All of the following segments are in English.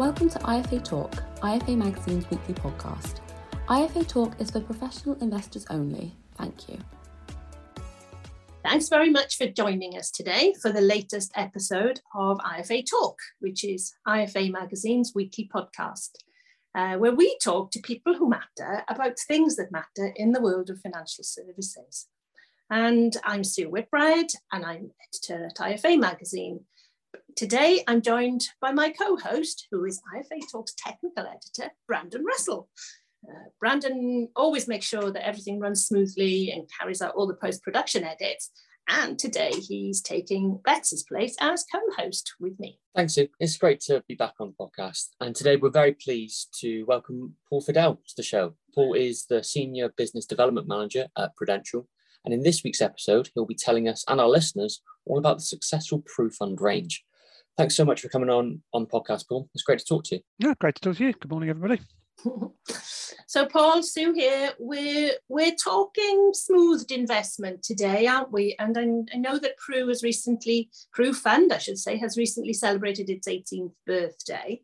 Welcome to IFA Talk, IFA Magazine's weekly podcast. IFA Talk is for professional investors only. Thank you. Thanks very much for joining us today for the latest episode of IFA Talk, which is IFA Magazine's weekly podcast, uh, where we talk to people who matter about things that matter in the world of financial services. And I'm Sue Whitbread, and I'm editor at IFA Magazine. Today, I'm joined by my co host, who is IFA Talk's technical editor, Brandon Russell. Uh, Brandon always makes sure that everything runs smoothly and carries out all the post production edits. And today he's taking Bets's place as co host with me. Thanks. It's great to be back on the podcast. And today we're very pleased to welcome Paul Fidell to the show. Paul is the Senior Business Development Manager at Prudential and in this week's episode, he'll be telling us and our listeners all about the successful PruFund range. Thanks so much for coming on on the podcast, Paul. It's great to talk to you. Yeah, great to talk to you. Good morning, everybody. so, Paul, Sue here. We're we're talking smoothed investment today, aren't we? And I, I know that Pru has recently, PruFund, I should say, has recently celebrated its 18th birthday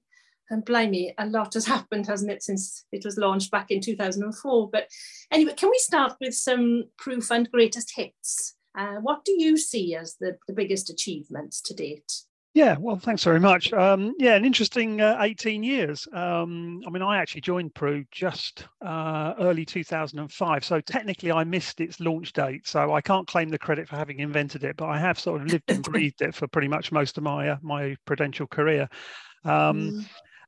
and blimey, a lot has happened, hasn't it, since it was launched back in 2004. But anyway, can we start with some PruFund greatest hits? Uh, what do you see as the, the biggest achievements to date? Yeah, well, thanks very much. Um, yeah, an interesting uh, 18 years. Um, I mean, I actually joined Pru just uh, early 2005. So technically, I missed its launch date. So I can't claim the credit for having invented it, but I have sort of lived and breathed it for pretty much most of my uh, my prudential career. Um, mm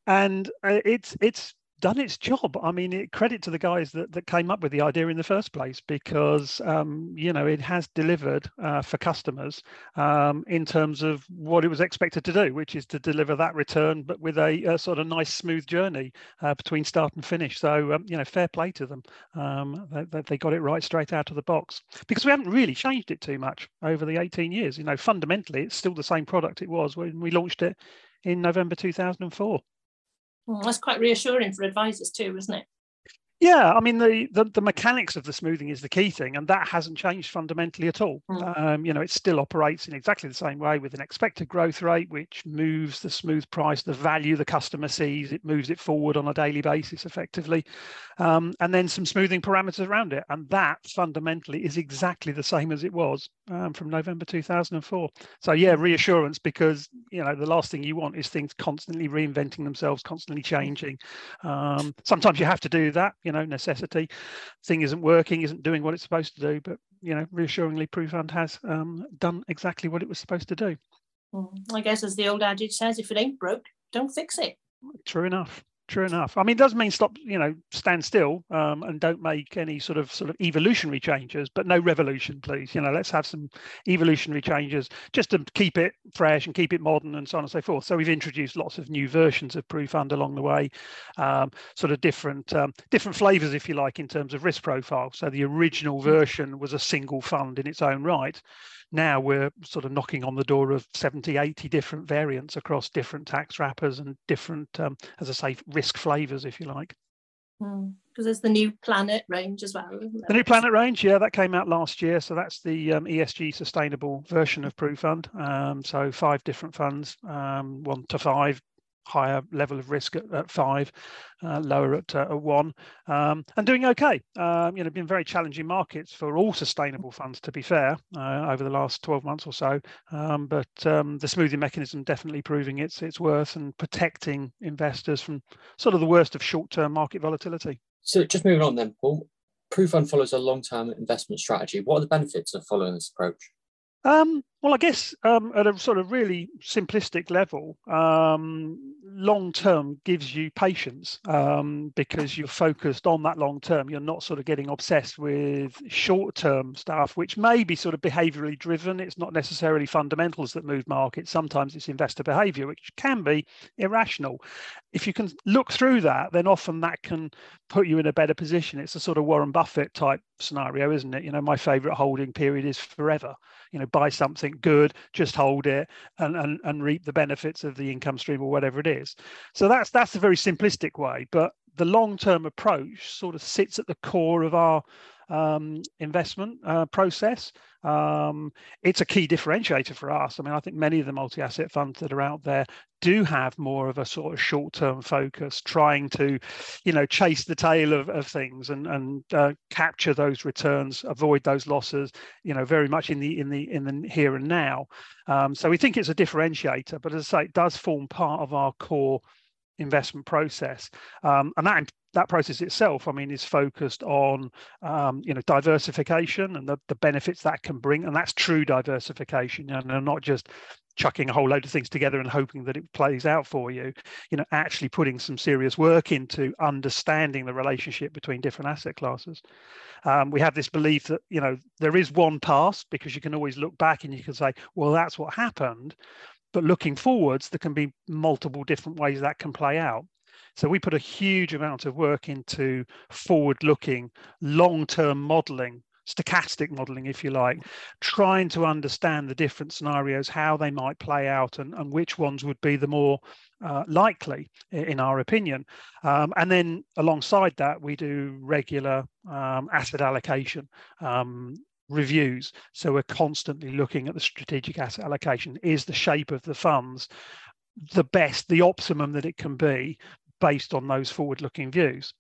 and uh, it's it's done its job. I mean, it, credit to the guys that, that came up with the idea in the first place because, um, you know, it has delivered uh, for customers um, in terms of what it was expected to do, which is to deliver that return, but with a, a sort of nice, smooth journey uh, between start and finish. So, um, you know, fair play to them. Um, they, they got it right straight out of the box because we haven't really changed it too much over the 18 years. You know, fundamentally, it's still the same product it was when we launched it in November 2004. Well, that's quite reassuring for advisors too, isn't it? Yeah, I mean the, the, the mechanics of the smoothing is the key thing, and that hasn't changed fundamentally at all. Mm. Um, you know, it still operates in exactly the same way with an expected growth rate, which moves the smooth price, the value the customer sees, it moves it forward on a daily basis effectively, um, and then some smoothing parameters around it, and that fundamentally is exactly the same as it was um, from November 2004. So yeah, reassurance because you know the last thing you want is things constantly reinventing themselves, constantly changing. Um, sometimes you have to do that you know necessity thing isn't working isn't doing what it's supposed to do but you know reassuringly PruFund has um, done exactly what it was supposed to do i guess as the old adage says if it ain't broke don't fix it true enough True enough. I mean, it does mean stop, you know, stand still um, and don't make any sort of sort of evolutionary changes, but no revolution, please. You know, let's have some evolutionary changes just to keep it fresh and keep it modern and so on and so forth. So we've introduced lots of new versions of PruFund along the way, um, sort of different um, different flavors, if you like, in terms of risk profile. So the original version was a single fund in its own right now we're sort of knocking on the door of 70 80 different variants across different tax wrappers and different um, as i say risk flavors if you like. Because hmm. there's the new planet range as well the new planet range yeah that came out last year. So that's the um, esg sustainable version of PruFund. Um, so five different funds um, one to five higher level of risk at, at five, uh, lower at, uh, at one, um, and doing okay. Um, you know, been very challenging markets for all sustainable funds, to be fair, uh, over the last 12 months or so. Um, but um, the smoothing mechanism definitely proving its its worth and protecting investors from sort of the worst of short-term market volatility. So, just moving on then, Paul. PruFund follows a long-term investment strategy. What are the benefits of following this approach? Um, well, I guess um, at a sort of really simplistic level, um, long term gives you patience um, because you're focused on that long term. You're not sort of getting obsessed with short term stuff, which may be sort of behaviorally driven. It's not necessarily fundamentals that move markets. Sometimes it's investor behavior, which can be irrational. If you can look through that, then often that can put you in a better position. It's a sort of Warren Buffett type scenario, isn't it? You know, my favorite holding period is forever. You know, buy something good, just hold it and, and, and reap the benefits of the income stream or whatever it is. So that's that's a very simplistic way, but the long-term approach sort of sits at the core of our um, investment uh, process. Um, it's a key differentiator for us. I mean, I think many of the multi-asset funds that are out there do have more of a sort of short-term focus, trying to, you know, chase the tail of, of things and and uh, capture those returns, avoid those losses, you know, very much in the in the in the here and now. Um, so we think it's a differentiator, but as I say, it does form part of our core investment process, um, and that that process itself, I mean, is focused on um, you know diversification and the, the benefits that can bring, and that's true diversification, and not just chucking a whole load of things together and hoping that it plays out for you. You know, actually putting some serious work into understanding the relationship between different asset classes. Um, we have this belief that you know there is one past because you can always look back and you can say, well, that's what happened. But looking forwards, there can be multiple different ways that can play out. So we put a huge amount of work into forward-looking, long-term modeling, stochastic modeling, if you like, trying to understand the different scenarios, how they might play out, and, and which ones would be the more uh, likely, in our opinion. Um, and then alongside that, we do regular um, asset allocation. Um, reviews so we're constantly looking at the strategic asset allocation is the shape of the funds the best the optimum that it can be based on those forward looking views.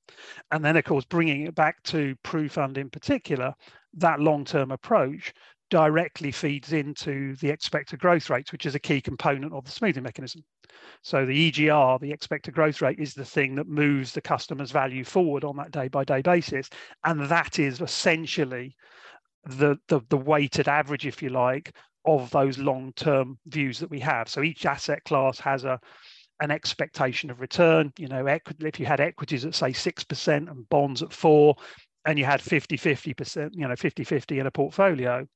And then, of course, bringing it back to PruFund in particular, that long term approach directly feeds into the expected growth rates, which is a key component of the smoothing mechanism. So the EGR, the expected growth rate, is the thing that moves the customer's value forward on that day by day basis. And that is essentially the, the, the weighted average, if you like, of those long term views that we have. So each asset class has a an expectation of return. You know, if you had equities at say 6% and bonds at four, and you had 50 50%, you know, 50 50 in a portfolio,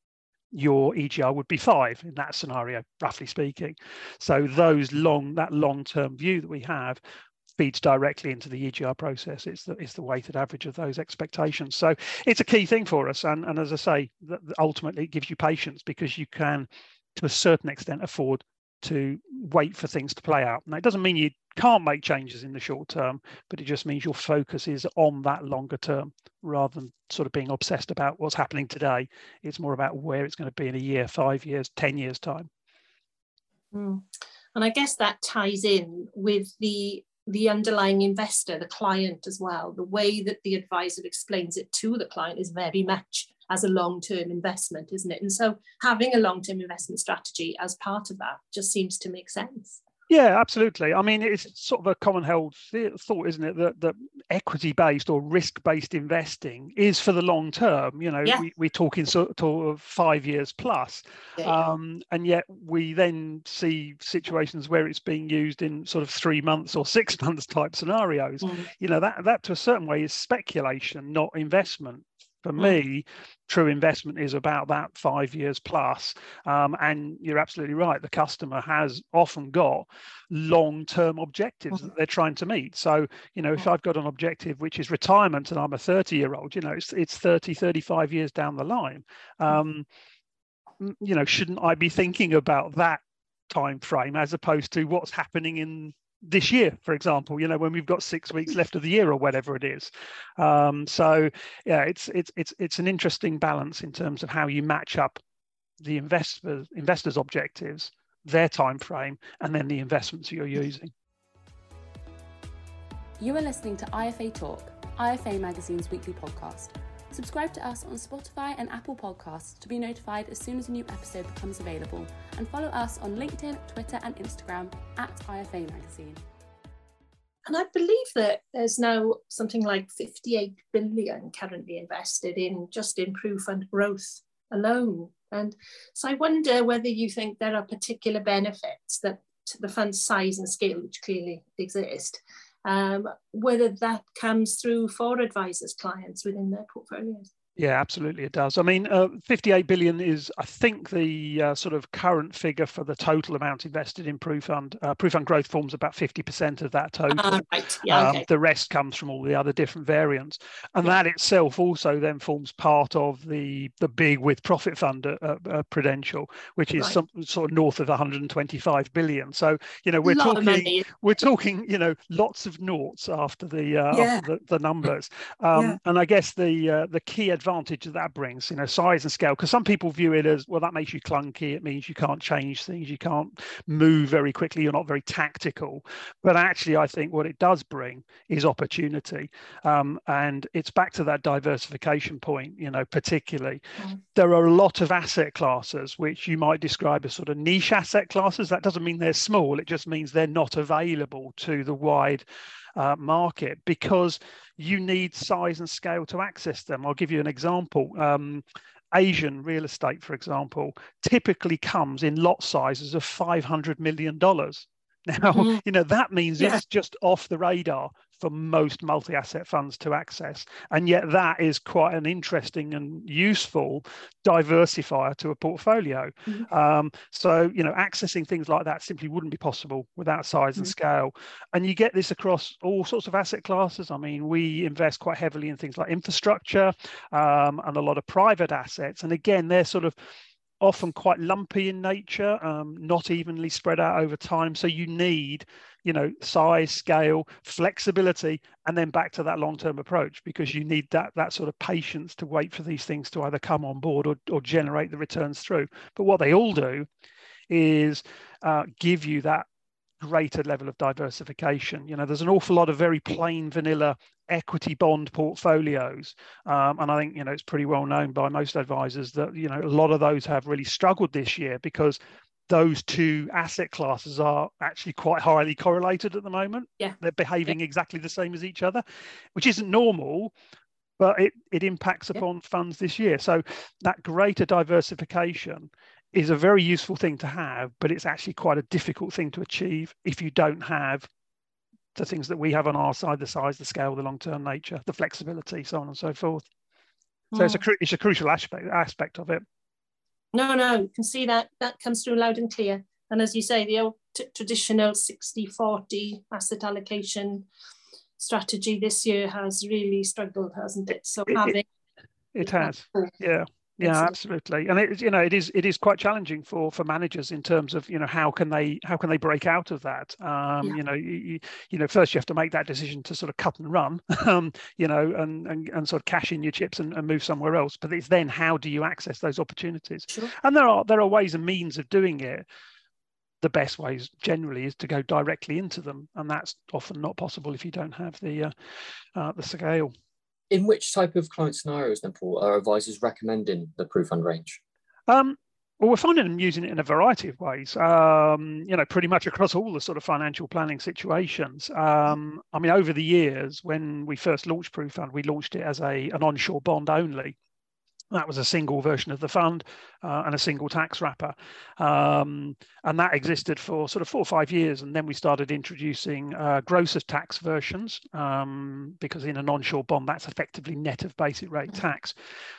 your EGR would be five in that scenario, roughly speaking. So those long, that long-term view that we have feeds directly into the EGR process. It's the, it's the weighted average of those expectations. So it's a key thing for us. And, and as I say, ultimately it gives you patience because you can, to a certain extent, afford to wait for things to play out. Now, it doesn't mean you can't make changes in the short term, but it just means your focus is on that longer term rather than sort of being obsessed about what's happening today. It's more about where it's going to be in a year, five years, 10 years' time. Mm. And I guess that ties in with the the underlying investor, the client as well. The way that the advisor explains it to the client is very much as a long-term investment, isn't it? And so having a long-term investment strategy as part of that just seems to make sense. Yeah, absolutely. I mean, it's sort of a common held thought, isn't it, that, that equity based or risk based investing is for the long term. You know, yeah. we, we're talking sort of five years plus. Yeah, um, and yet we then see situations where it's being used in sort of three months or six months type scenarios. Mm. You know, that, that to a certain way is speculation, not investment for mm. me, true investment is about that five years plus. Um, and you're absolutely right. The customer has often got long term objectives mm-hmm. that they're trying to meet. So, you know, if I've got an objective which is retirement and I'm a 30 year old, you know, it's, it's 30, 35 years down the line. Mm. Um, you know, shouldn't I be thinking about that time frame as opposed to what's happening in this year, for example, you know, when we've got six weeks left of the year or whatever it is. Um, so yeah, it's it's it's it's an interesting balance in terms of how you match up the investors investors' objectives, their time frame, and then the investments you're using. You are listening to IFA Talk, IFA Magazine's weekly podcast. Subscribe to us on Spotify and Apple Podcasts to be notified as soon as a new episode becomes available, and follow us on LinkedIn, Twitter, and Instagram at IFA Magazine. And I believe that there's now something like 58 billion currently invested in just in PruFund growth alone. And so I wonder whether you think there are particular benefits that the fund's size and scale, which clearly exist, um, whether that comes through for advisors' clients within their portfolios. Yeah, absolutely, it does. I mean, uh, 58 billion is, I think, the uh, sort of current figure for the total amount invested in PruFund. Uh, PruFund growth forms about 50% of that total. Uh, right. Yeah, um, The rest comes from all the other different variants, and yeah. that itself also then forms part of the the big with profit fund at, at Prudential, which is right. some sort of north of 125 billion. So you know, we're talking we're talking you know lots of noughts after the uh, yeah. after the, the, numbers, um, and I guess the uh, the key advantage that that brings, you know, size and scale. Because some people view it as well, that makes you clunky. It means you can't change things, you can't move very quickly, you're not very tactical. But actually, I think what it does bring is opportunity, um, and it's back to that diversification point. You know, particularly, mm. there are a lot of asset classes which you might describe as sort of niche asset classes. That doesn't mean they're small; it just means they're not available to the wide uh, market because you need size and scale to access them. I'll give you an example. Um, Asian real estate, for example, typically comes in lot sizes of $500 million. Now, mm-hmm. you know, that means yeah. it's just off the radar for most multi-asset funds to access. And yet that is quite an interesting and useful diversifier to a portfolio. Mm-hmm. um, so you know accessing things like that simply wouldn't be possible without size mm-hmm. and scale. And you get this across all sorts of asset classes. I mean we invest quite heavily in things like infrastructure um, and a lot of private assets. And again they're sort of often quite lumpy in nature, um, not evenly spread out over time. So you need, you know, size, scale, flexibility, and then back to that long-term approach because you need that that sort of patience to wait for these things to either come on board or, or generate the returns through. But what they all do is uh, give you that greater level of diversification. You know, there's an awful lot of very plain vanilla equity bond portfolios, um, and I think you know it's pretty well known by most advisors that you know a lot of those have really struggled this year because those two asset classes are actually quite highly correlated at the moment. Yeah, they're behaving yeah. exactly the same as each other, which isn't normal. But it, it impacts upon yeah. funds this year. So that greater diversification is a very useful thing to have, but it's actually quite a difficult thing to achieve if you don't have the things that we have on our side the size, the scale, the long term nature, the flexibility, so on and so forth. So mm. it's, a, hmm. it's a crucial aspect, aspect of it. No, no, you can see that that comes through loud and clear. And as you say, the old t- traditional 60 40 asset allocation strategy this year has really struggled, hasn't it? So it, having it, it has, yeah yeah absolutely. And it you know it is it is quite challenging for for managers in terms of you know how can they how can they break out of that? Um yeah. you know you, you know first you have to make that decision to sort of cut and run um you know and and, and sort of cash in your chips and, and move somewhere else. But it's then how do you access those opportunities? Sure. and there are there are ways and means of doing it. The best ways generally is to go directly into them and that's often not possible if you don't have the uh, uh, the scale in which type of client scenarios then, Paul, are advisors recommending the PruFund range? Um, well, we're finding them using it in a variety of ways, um, you know, pretty much across all the sort of financial planning situations. Um, I mean, over the years, when we first launched PruFund, we launched it as a an onshore bond only. That was a single version of the fund uh, and a single tax wrapper. Um, and that existed for sort of four or five years. And then we started introducing uh, gross of tax versions um, because in an onshore bond, that's effectively net of basic rate tax.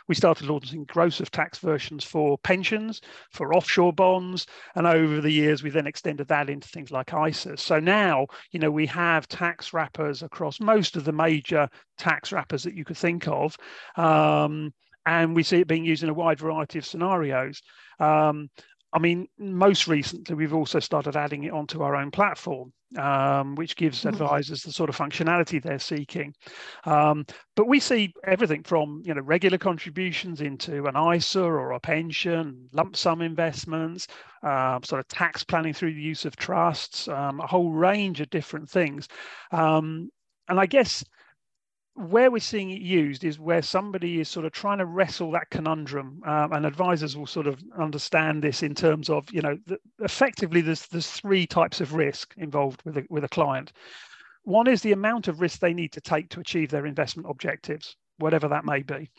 We started launching gross of tax versions for pensions, for offshore bonds. And over the years, we then extended that into things like ISAs. So now, you know, we have tax wrappers across most of the major tax wrappers that you could think of. Um, and we see it being used in a wide variety of scenarios. Um, I mean, most recently, we've also started adding it onto our own platform, um, which gives mm-hmm. advisors the sort of functionality they're seeking. Um, but we see everything from you know regular contributions into an ISA or a pension, lump sum investments, uh, sort of tax planning through the use of trusts, um, a whole range of different things. Um, and I guess where we're seeing it used is where somebody is sort of trying to wrestle that conundrum um, and advisors will sort of understand this in terms of you know the, effectively there's there's three types of risk involved with a, with a client. One is the amount of risk they need to take to achieve their investment objectives whatever that may be.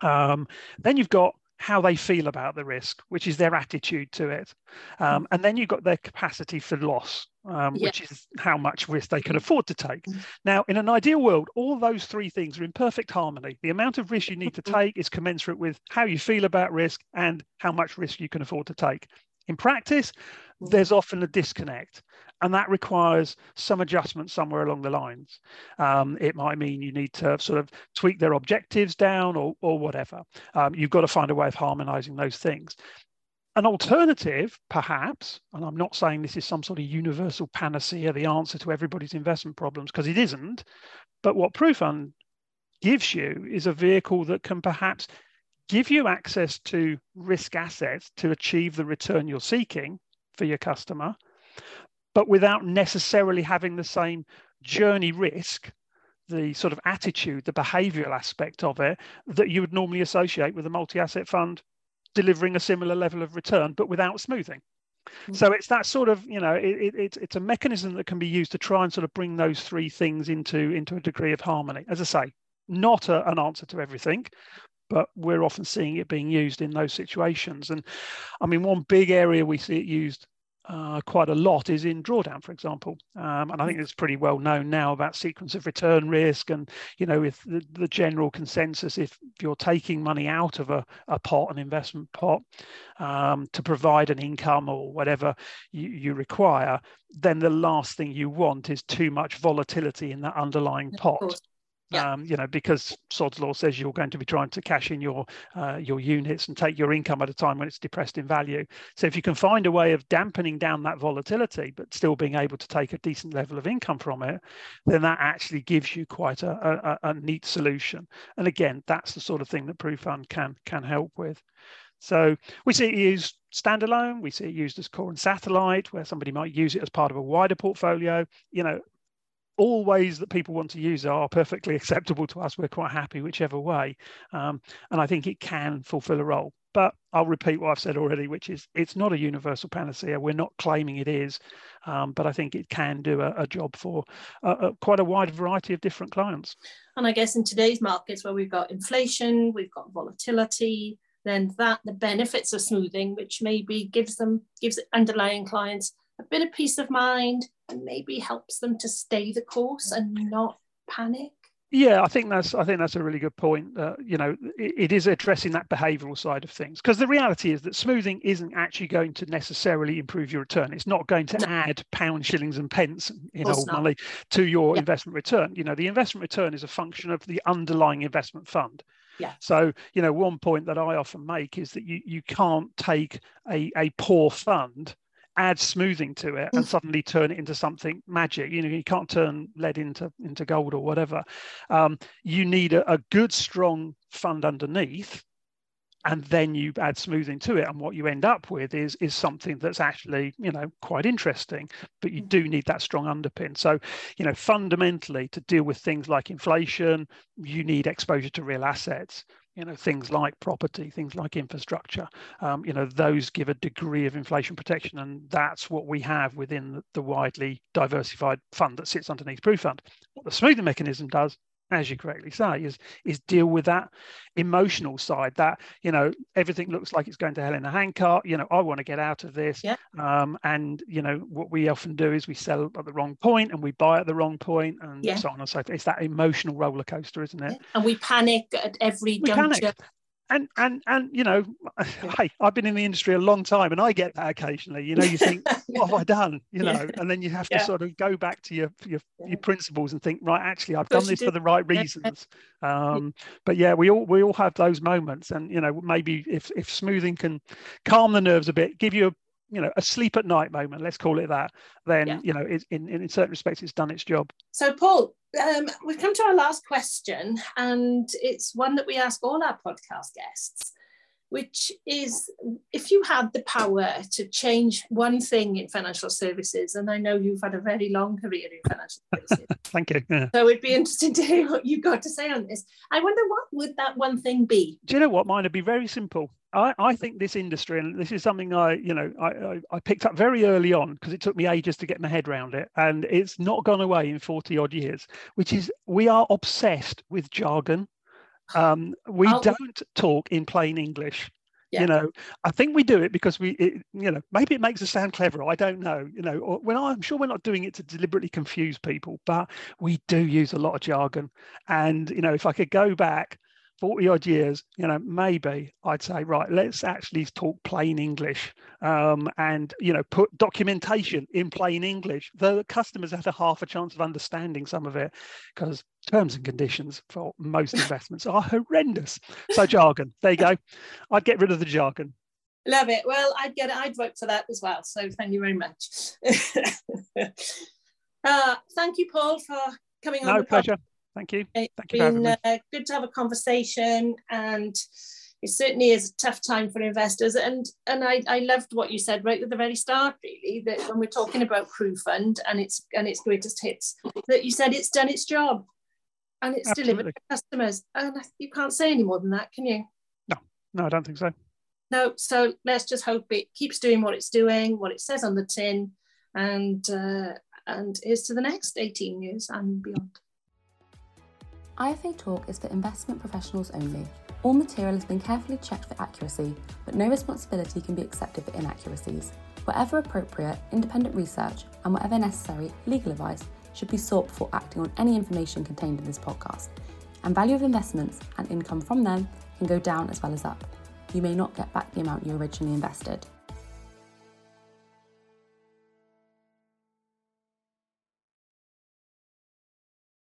Um, then you've got how they feel about the risk, which is their attitude to it. Um, and then you've got their capacity for loss, um, yeah. which is how much risk they can afford to take. Mm-hmm. Now, in an ideal world, all those three things are in perfect harmony. The amount of risk you need to take is commensurate with how you feel about risk and how much risk you can afford to take. In practice, there's often a disconnect and that requires some adjustment somewhere along the lines. Um, it might mean you need to sort of tweak their objectives down or, or whatever. Um, you've got to find a way of harmonizing those things. An alternative, perhaps, and I'm not saying this is some sort of universal panacea, the answer to everybody's investment problems, because it isn't, but what PruFund gives you is a vehicle that can perhaps give you access to risk assets to achieve the return you're seeking for your customer, but without necessarily having the same journey risk, the sort of attitude, the behavioral aspect of it that you would normally associate with a multi asset fund delivering a similar level of return, but without smoothing. Mm. So it's that sort of, you know, it, it, it's a mechanism that can be used to try and sort of bring those three things into into a degree of harmony. As I say, not a, an answer to everything, but we're often seeing it being used in those situations. And I mean, one big area we see it used uh, quite a lot is in drawdown, for example. Um, and I think it's pretty well known now about sequence of return risk and, you know, with the, the general consensus, if you're taking money out of a, a pot, an investment pot, um, to provide an income or whatever you, you require, then the last thing you want is too much volatility in that underlying pot yeah. um, you know, because Sod's law says you're going to be trying to cash in your uh, your units and take your income at a time when it's depressed in value. So if you can find a way of dampening down that volatility, but still being able to take a decent level of income from it, then that actually gives you quite a, a, a neat solution. And again, that's the sort of thing that PruFund can can help with. So we see it used standalone, we see it used as core and satellite, where somebody might use it as part of a wider portfolio. You know, all ways that people want to use are perfectly acceptable to us. We're quite happy whichever way. Um, and I think it can fulfill a role. But I'll repeat what I've said already, which is it's not a universal panacea. We're not claiming it is, um, but I think it can do a, a job for quite a wide variety of different clients. And I guess in today's markets where we've got inflation, we've got volatility, then that the benefits of smoothing, which maybe gives them gives underlying clients a bit of peace of mind and maybe helps them to stay the course and not panic yeah i think that's i think that's a really good point uh, you know it, it is addressing that behavioral side of things because the reality is that smoothing isn't actually going to necessarily improve your return it's not going to no. add pound shillings and pence in old not. money to your yeah. investment return you know the investment return is a function of the underlying investment fund yeah. So, you know, one point that I often make is that you, you can't take a, a poor fund add smoothing to it and mm. suddenly turn it into something magic. You know, you can't turn lead into into gold or whatever. Um, you need a, a good, strong fund underneath and then you add smoothing to it and what you end up with is is something that's actually you know quite interesting but you mm. do need that strong underpin so you know fundamentally to deal with things like inflation you need exposure to real assets you know things like property things like infrastructure um, you know those give a degree of inflation protection and that's what we have within the widely diversified fund that sits underneath proof PruFund what the smoothing mechanism does as you correctly say, is is deal with that emotional side. That you know everything looks like it's going to hell in a handcart. You know, I want to get out of this. Yeah. Um, and you know what we often do is we sell at the wrong point and we buy at the wrong point and yeah. so on and so forth. It's that emotional roller coaster, isn't it? Yeah. And we panic at every we juncture. Panic and and and you know hey i've been in the industry a long time and i get that occasionally. You know you think what have i done? You know and then you have to yeah. sort of go back to your your, your principles and think right actually i've done this for the right reasons. Um, but yeah we all we all have those moments and you know maybe if if smoothing can calm the nerves a bit give you a you know a sleep at night moment let's call it that then yeah. you know it, in, in certain respects it's done its job so paul um, we've come to our last question and it's one that we ask all our podcast guests which is if you had the power to change one thing in financial services, and I know you've had a very long career in financial services. Thank you. Yeah. So it'd be interesting to hear what you've got to say on this. I wonder what would that one thing be? Do you know what? Mine would be very simple. I, I think this industry, and this is something I, you know, I, I, I picked up very early on because it took me ages to get my head around it, and it's not gone away in 40 odd years, which is we are obsessed with jargon um, we oh. don't talk in plain English. Yeah. You know, I think we do it because we, it, you know, maybe it makes us sound clever. I don't know. You know, or when I'm sure we're not doing it to deliberately confuse people, but we do use a lot of jargon. And you know, if I could go back 40 odd years, you know, maybe I'd say, right, let's actually talk plain English um, and, you know, put documentation in plain English. The customers had a half a chance of understanding some of it because terms and conditions for most investments are horrendous. So jargon, there you go. I'd get rid of the jargon. Love it. Well, I'd get it. I'd vote for that as well. So thank you very much. uh, thank you, Paul, for coming on. No pleasure. Thank you. It's Thank you been uh, good to have a conversation, and it certainly is a tough time for investors. And and I, I loved what you said right at the very start, really, that when we're talking about PruFund and its and its greatest hits, that you said it's done its job, and it's delivered to customers. And you can't say any more than that, can you? No, no, I don't think so. No, so let's just hope it keeps doing what it's doing, what it says on the tin, and uh, and is to the next 18 years and beyond. IFA Talk is for investment professionals only. All material has been carefully checked for accuracy, but no responsibility can be accepted for inaccuracies. Wherever appropriate, independent research and whatever necessary, legal advice should be sought before acting on any information contained in this podcast. And value of investments and income from them can go down as well as up. You may not get back the amount you originally invested.